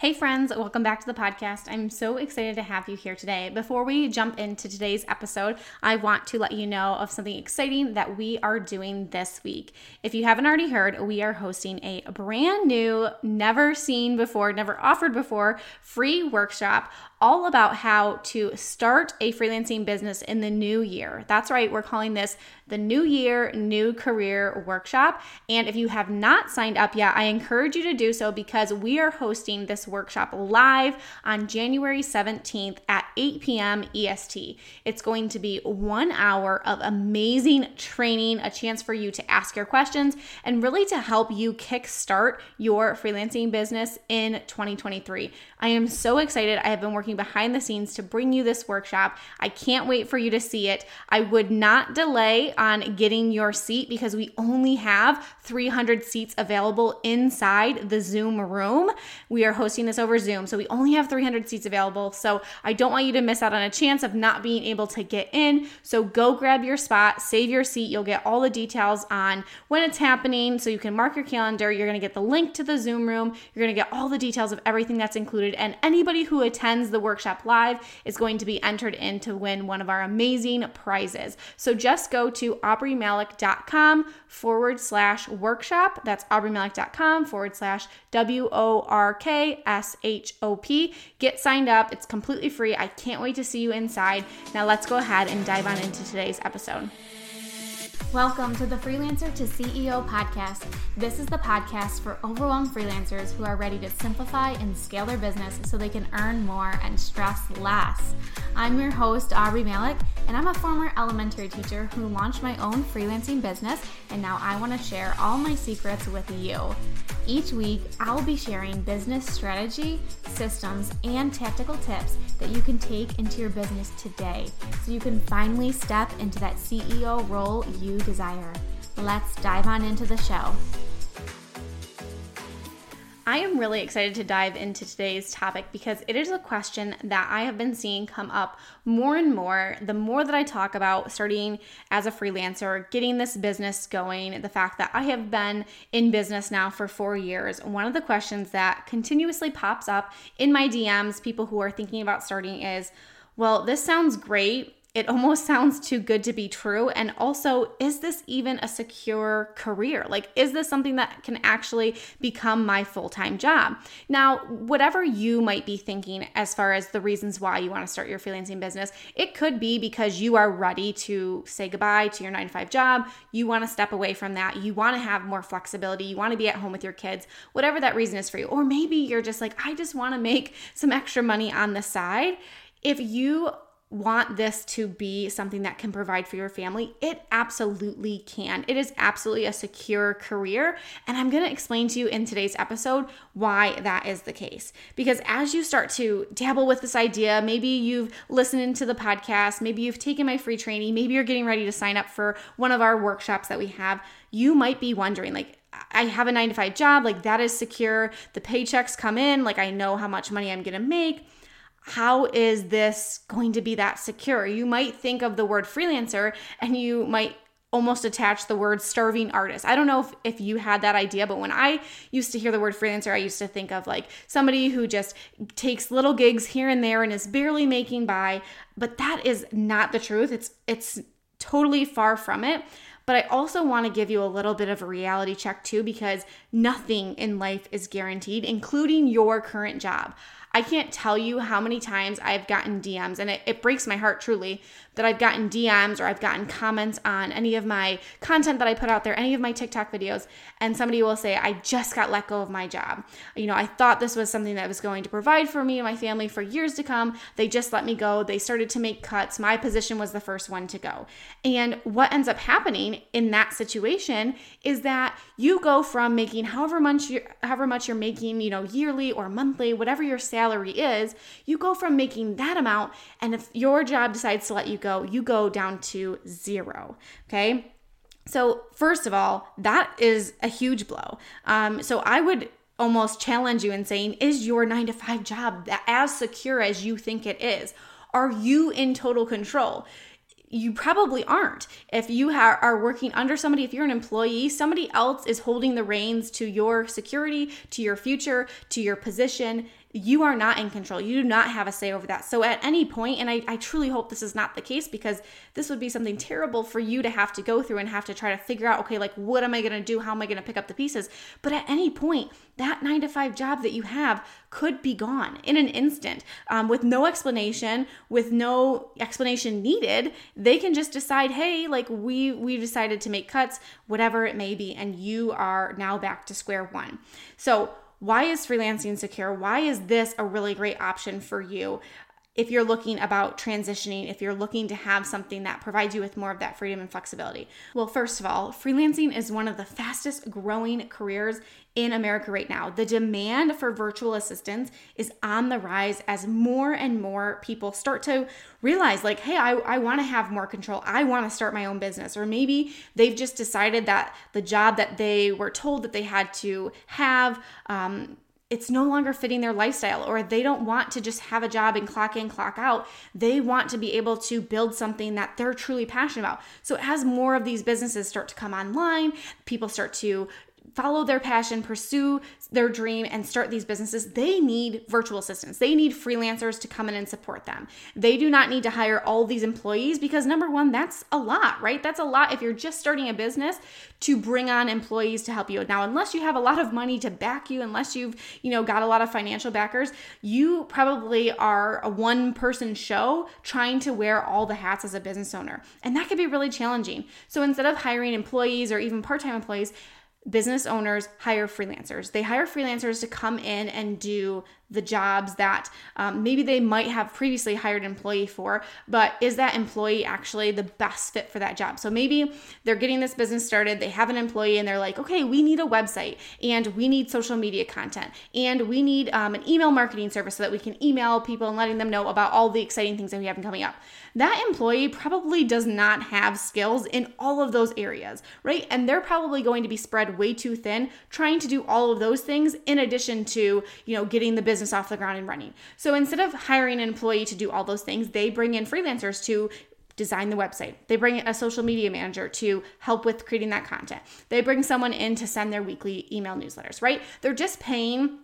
Hey, friends, welcome back to the podcast. I'm so excited to have you here today. Before we jump into today's episode, I want to let you know of something exciting that we are doing this week. If you haven't already heard, we are hosting a brand new, never seen before, never offered before free workshop all about how to start a freelancing business in the new year. That's right, we're calling this the New Year, New Career Workshop. And if you have not signed up yet, I encourage you to do so because we are hosting this workshop live on January 17th at 8 p.m. EST. It's going to be one hour of amazing training, a chance for you to ask your questions, and really to help you kickstart your freelancing business in 2023. I am so excited. I have been working behind the scenes to bring you this workshop. I can't wait for you to see it. I would not delay on getting your seat because we only have 300 seats available inside the Zoom room. We are hosting this over Zoom, so we only have 300 seats available. So I don't want you to miss out on a chance of not being able to get in. So go grab your spot, save your seat. You'll get all the details on when it's happening so you can mark your calendar. You're going to get the link to the Zoom room. You're going to get all the details of everything that's included and anybody who attends the workshop live is going to be entered in to win one of our amazing prizes. So just go to aubreemalick.com forward slash workshop. That's aubreemalick.com forward slash W O R K S H O P. Get signed up. It's completely free. I can't wait to see you inside. Now let's go ahead and dive on into today's episode. Welcome to the Freelancer to CEO podcast. This is the podcast for overwhelmed freelancers who are ready to simplify and scale their business so they can earn more and stress less. I'm your host, Aubree Malick, and I'm a former elementary teacher who launched my own freelancing business, and now I want to share all my secrets with you. Each week, I'll be sharing business strategy, systems, and tactical tips that you can take into your business today so you can finally step into that CEO role you desire. Let's dive on into the show. I am really excited to dive into today's topic because it is a question that I have been seeing come up more and more. The more that I talk about starting as a freelancer, getting this business going, the fact that I have been in business now for four years, one of the questions that continuously pops up in my DMs, people who are thinking about starting is, well, this sounds great it almost sounds too good to be true. And also, is this even a secure career? Like, is this something that can actually become my full time job? Now, whatever you might be thinking as far as the reasons why you want to start your freelancing business, it could be because you are ready to say goodbye to your nine to five job. You want to step away from that. You want to have more flexibility. You want to be at home with your kids, whatever that reason is for you. Or maybe you're just like, I just want to make some extra money on the side. If you want this to be something that can provide for your family, it absolutely can. It is absolutely a secure career. And I'm going to explain to you in today's episode why that is the case. Because as you start to dabble with this idea, maybe you've listened to the podcast, maybe you've taken my free training, maybe you're getting ready to sign up for one of our workshops that we have, you might be wondering, like, I have a nine to five job, like that is secure. The paychecks come in, like I know how much money I'm going to make how is this going to be that secure? You might think of the word freelancer and you might almost attach the word starving artist. I don't know if, if you had that idea, but when I used to hear the word freelancer, I used to think of like somebody who just takes little gigs here and there and is barely making by. But that is not the truth. It's it's totally far from it. But I also want to give you a little bit of a reality check too, because nothing in life is guaranteed, including your current job. I can't tell you how many times I've gotten DMs, and it, it breaks my heart truly that I've gotten DMs or I've gotten comments on any of my content that I put out there, any of my TikTok videos, and somebody will say, I just got let go of my job. You know, I thought this was something that was going to provide for me and my family for years to come. They just let me go. They started to make cuts. My position was the first one to go. And what ends up happening in that situation is that you go from making however much you're, however much you're making, you know, yearly or monthly, whatever your salary is, you go from making that amount and if your job decides to let you go go, you go down to zero. Okay. So, first of all, that is a huge blow. Um, so, I would almost challenge you in saying, is your nine to five job as secure as you think it is? Are you in total control? you probably aren't. If you are working under somebody, if you're an employee, somebody else is holding the reins to your security, to your future, to your position you are not in control. You do not have a say over that. So at any point, and I, I truly hope this is not the case because this would be something terrible for you to have to go through and have to try to figure out, okay, like what am I to do? How am I to pick up the pieces? But at any point, that nine to five job that you have could be gone in an instant um, with no explanation, with no explanation needed. They can just decide, hey, like we we decided to make cuts, whatever it may be, and you are now back to square one. So why is freelancing secure? Why is this a really great option for you? If you're looking about transitioning, if you're looking to have something that provides you with more of that freedom and flexibility? Well, first of all, freelancing is one of the fastest growing careers in America right now. The demand for virtual assistants is on the rise as more and more people start to realize, like, hey, I, I want to have more control. I want to start my own business. Or maybe they've just decided that the job that they were told that they had to have, um, it's no longer fitting their lifestyle or they don't want to just have a job and clock in clock out. They want to be able to build something that they're truly passionate about. So as more of these businesses start to come online people start to follow their passion, pursue their dream, and start these businesses, they need virtual assistants. They need freelancers to come in and support them. They do not need to hire all these employees because, number one, that's a lot, right? That's a lot if you're just starting a business to bring on employees to help you. Now, unless you have a lot of money to back you, unless you've, you know, got a lot of financial backers, you probably are a one person show trying to wear all the hats as a business owner. And that can be really challenging. So instead of hiring employees or even part time employees, business owners hire freelancers. They hire freelancers to come in and do the jobs that um, maybe they might have previously hired an employee for, but is that employee actually the best fit for that job? So maybe they're getting this business started, they have an employee, and they're like, okay, we need a website and we need social media content and we need um, an email marketing service so that we can email people and letting them know about all the exciting things that we have coming up. That employee probably does not have skills in all of those areas, right? And they're probably going to be spread way too thin trying to do all of those things in addition to, you know, getting the business business off the ground and running. So instead of hiring an employee to do all those things, they bring in freelancers to design the website. They bring a social media manager to help with creating that content. They bring someone in to send their weekly email newsletters, right? They're just paying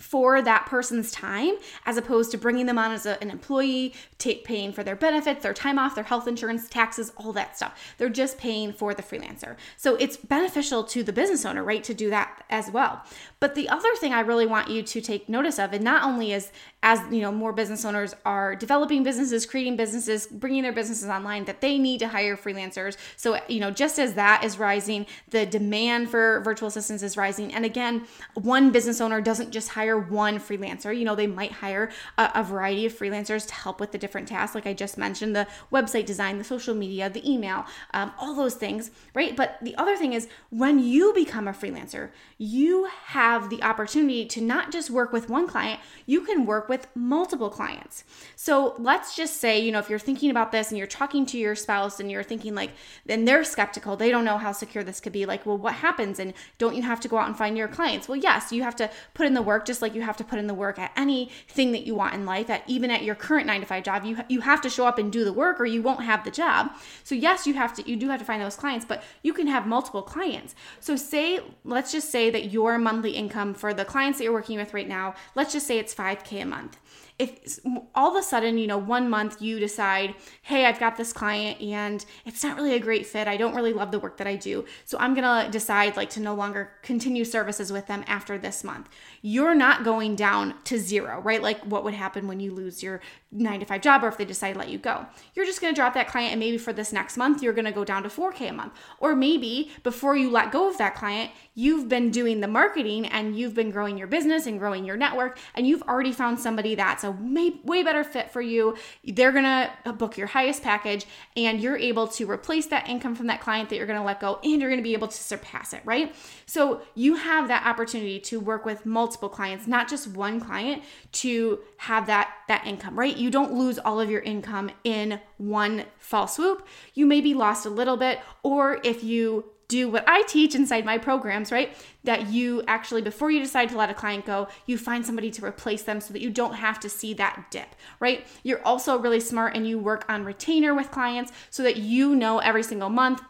for that person's time as opposed to bringing them on as a, an employee, paying for their benefits, their time off, their health insurance, taxes, all that stuff. They're just paying for the freelancer. So it's beneficial to the business owner, right, to do that as well. But the other thing I really want you to take notice of, and not only is as you know more business owners are developing businesses, creating businesses, bringing their businesses online, that they need to hire freelancers. So you know, just as that is rising, the demand for virtual assistants is rising. And again, one business owner doesn't just hire one freelancer. You know, they might hire a, a variety of freelancers to help with the different tasks, like I just mentioned, the website design, the social media, the email, um, all those things, right? But the other thing is when you become a freelancer, you have the opportunity to not just work with one client, you can work with multiple clients. So let's just say, you know, if you're thinking about this and you're talking to your spouse and you're thinking like, then they're skeptical, they don't know how secure this could be. Like, well, what happens? And don't you have to go out and find your clients? Well, yes, you have to put in the work just like you have to put in the work at anything that you want in life, at even at your current nine to five job. You, you have to show up and do the work or you won't have the job. So yes, you have to, you do have to find those clients, but you can have multiple clients. So say, let's just say that your monthly income for the clients that you're working with right now, let's just say it's 5K a month month if all of a sudden, you know, one month you decide, hey, I've got this client and it's not really a great fit. I don't really love the work that I do. So I'm going to decide like to no longer continue services with them after this month. You're not going down to zero, right? Like what would happen when you lose your nine to five job or if they decide to let you go. You're just going to drop that client and maybe for this next month, you're going to go down to 4K a month. Or maybe before you let go of that client, you've been doing the marketing and you've been growing your business and growing your network and you've already found somebody that's a way better fit for you. They're going to book your highest package and you're able to replace that income from that client that you're going to let go and you're going to be able to surpass it, right? So you have that opportunity to work with multiple clients, not just one client to have that that income, right? You don't lose all of your income in one fall swoop. You maybe lost a little bit or if you do what I teach inside my programs, right? That you actually, before you decide to let a client go, you find somebody to replace them so that you don't have to see that dip, right? You're also really smart and you work on retainer with clients so that you know every single month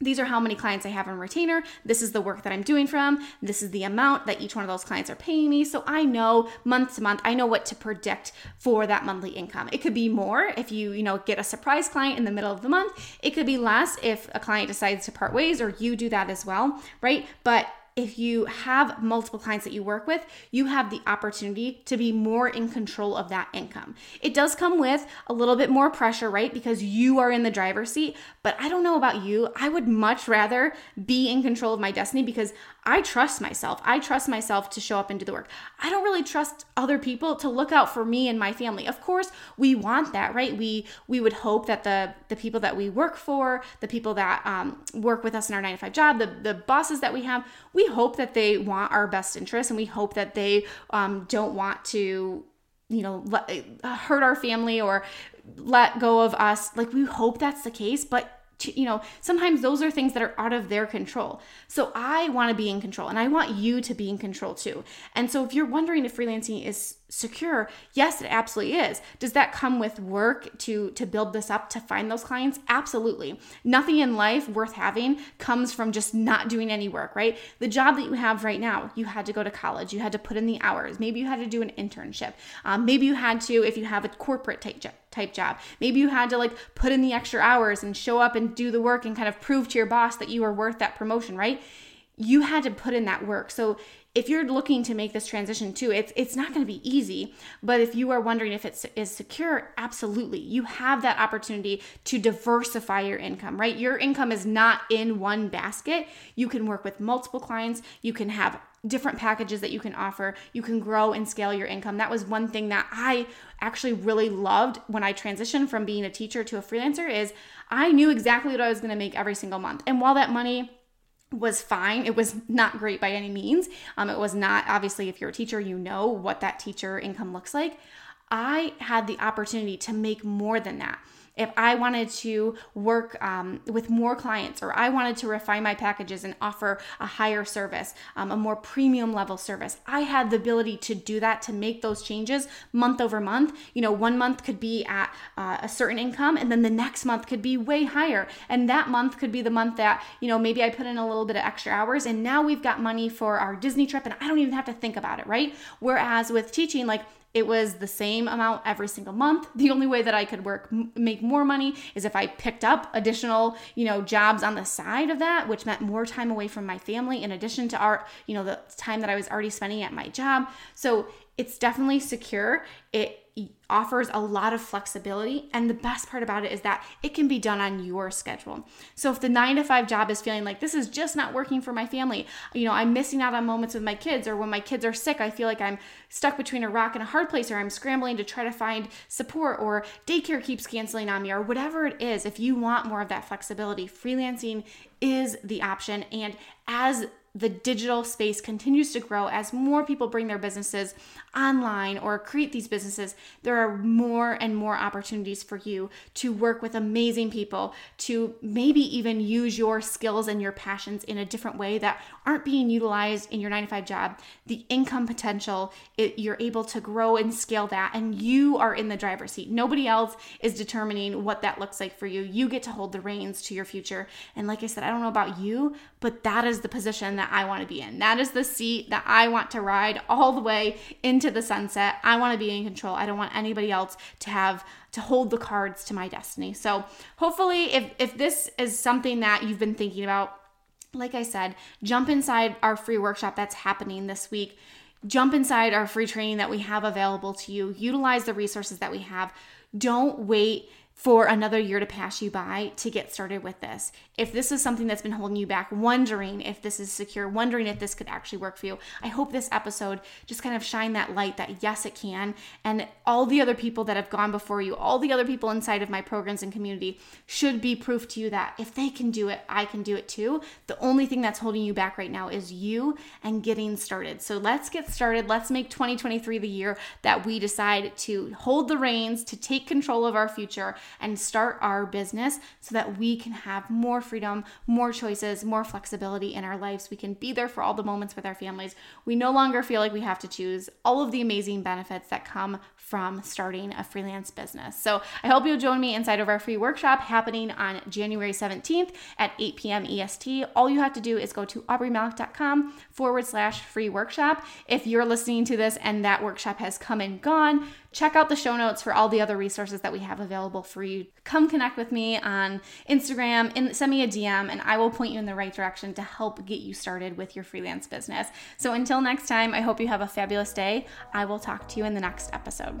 these are how many clients I have on retainer. This is the work that I'm doing from. This is the amount that each one of those clients are paying me. So I know month to month, I know what to predict for that monthly income. It could be more if you, you know, get a surprise client in the middle of the month. It could be less if a client decides to part ways or you do that as well, right? But if you have multiple clients that you work with, you have the opportunity to be more in control of that income. It does come with a little bit more pressure, right? Because you are in the driver's seat. But I don't know about you. I would much rather be in control of my destiny because I trust myself. I trust myself to show up and do the work. I don't really trust other people to look out for me and my family. Of course, we want that, right? We we would hope that the the people that we work for, the people that um, work with us in our nine to five job, the the bosses that we have, we hope that they want our best interest, and we hope that they um, don't want to you know let, hurt our family or let go of us like we hope that's the case but you know, sometimes those are things that are out of their control. So I want to be in control and I want you to be in control too. And so if you're wondering if freelancing is secure, yes, it absolutely is. Does that come with work to to build this up to find those clients? Absolutely. Nothing in life worth having comes from just not doing any work, right? The job that you have right now, you had to go to college, you had to put in the hours. Maybe you had to do an internship. Um, maybe you had to, if you have a corporate type job, type job. Maybe you had to like put in the extra hours and show up and do the work and kind of prove to your boss that you were worth that promotion, right? You had to put in that work. So if you're looking to make this transition too, it's it's not going to be easy. But if you are wondering if it is secure, absolutely, you have that opportunity to diversify your income. Right, your income is not in one basket. You can work with multiple clients. You can have different packages that you can offer. You can grow and scale your income. That was one thing that I actually really loved when I transitioned from being a teacher to a freelancer is I knew exactly what I was going to make every single month. And while that money was fine. It was not great by any means. Um, it was not, obviously, if you're a teacher, you know what that teacher income looks like. I had the opportunity to make more than that if I wanted to work um, with more clients or I wanted to refine my packages and offer a higher service, um, a more premium level service, I had the ability to do that to make those changes month over month. You know, one month could be at uh, a certain income and then the next month could be way higher. And that month could be the month that, you know, maybe I put in a little bit of extra hours and now we've got money for our Disney trip and I don't even have to think about it, right? Whereas with teaching, like, it was the same amount every single month. The only way that I could work make more money is if I picked up additional, you know, jobs on the side of that, which meant more time away from my family in addition to our, you know, the time that I was already spending at my job. So, it's definitely secure. It offers a lot of flexibility. And the best part about it is that it can be done on your schedule. So if the nine to five job is feeling like this is just not working for my family, you know, I'm missing out on moments with my kids, or when my kids are sick, I feel like I'm stuck between a rock and a hard place, or I'm scrambling to try to find support, or daycare keeps canceling on me, or whatever it is. If you want more of that flexibility, freelancing is the option. And as the digital space continues to grow as more people bring their businesses online or create these businesses, there are more and more opportunities for you to work with amazing people, to maybe even use your skills and your passions in a different way that aren't being utilized in your nine to five job. The income potential, it, you're able to grow and scale that, and you are in the driver's seat. Nobody else is determining what that looks like for you. You get to hold the reins to your future. And like I said, I don't know about you, but that is the position that I want to be in. That is the seat that I want to ride all the way into the sunset. I want to be in control. I don't want anybody else to have to hold the cards to my destiny. So, hopefully if if this is something that you've been thinking about, like I said, jump inside our free workshop that's happening this week. Jump inside our free training that we have available to you. Utilize the resources that we have. Don't wait for another year to pass you by to get started with this. If this is something that's been holding you back, wondering if this is secure, wondering if this could actually work for you, I hope this episode just kind of shine that light that yes, it can. And all the other people that have gone before you, all the other people inside of my programs and community should be proof to you that if they can do it, I can do it too. The only thing that's holding you back right now is you and getting started. So let's get started. Let's make 2023 the year that we decide to hold the reins, to take control of our future and start our business so that we can have more freedom, more choices, more flexibility in our lives. We can be there for all the moments with our families. We no longer feel like we have to choose all of the amazing benefits that come from starting a freelance business. So I hope you'll join me inside of our free workshop happening on January 17th at 8 p.m. EST. All you have to do is go to aubreemalick.com forward slash free workshop. If you're listening to this and that workshop has come and gone, check out the show notes for all the other resources that we have available for you. Come connect with me on Instagram and send me a DM, and I will point you in the right direction to help get you started with your freelance business. So until next time, I hope you have a fabulous day. I will talk to you in the next episode.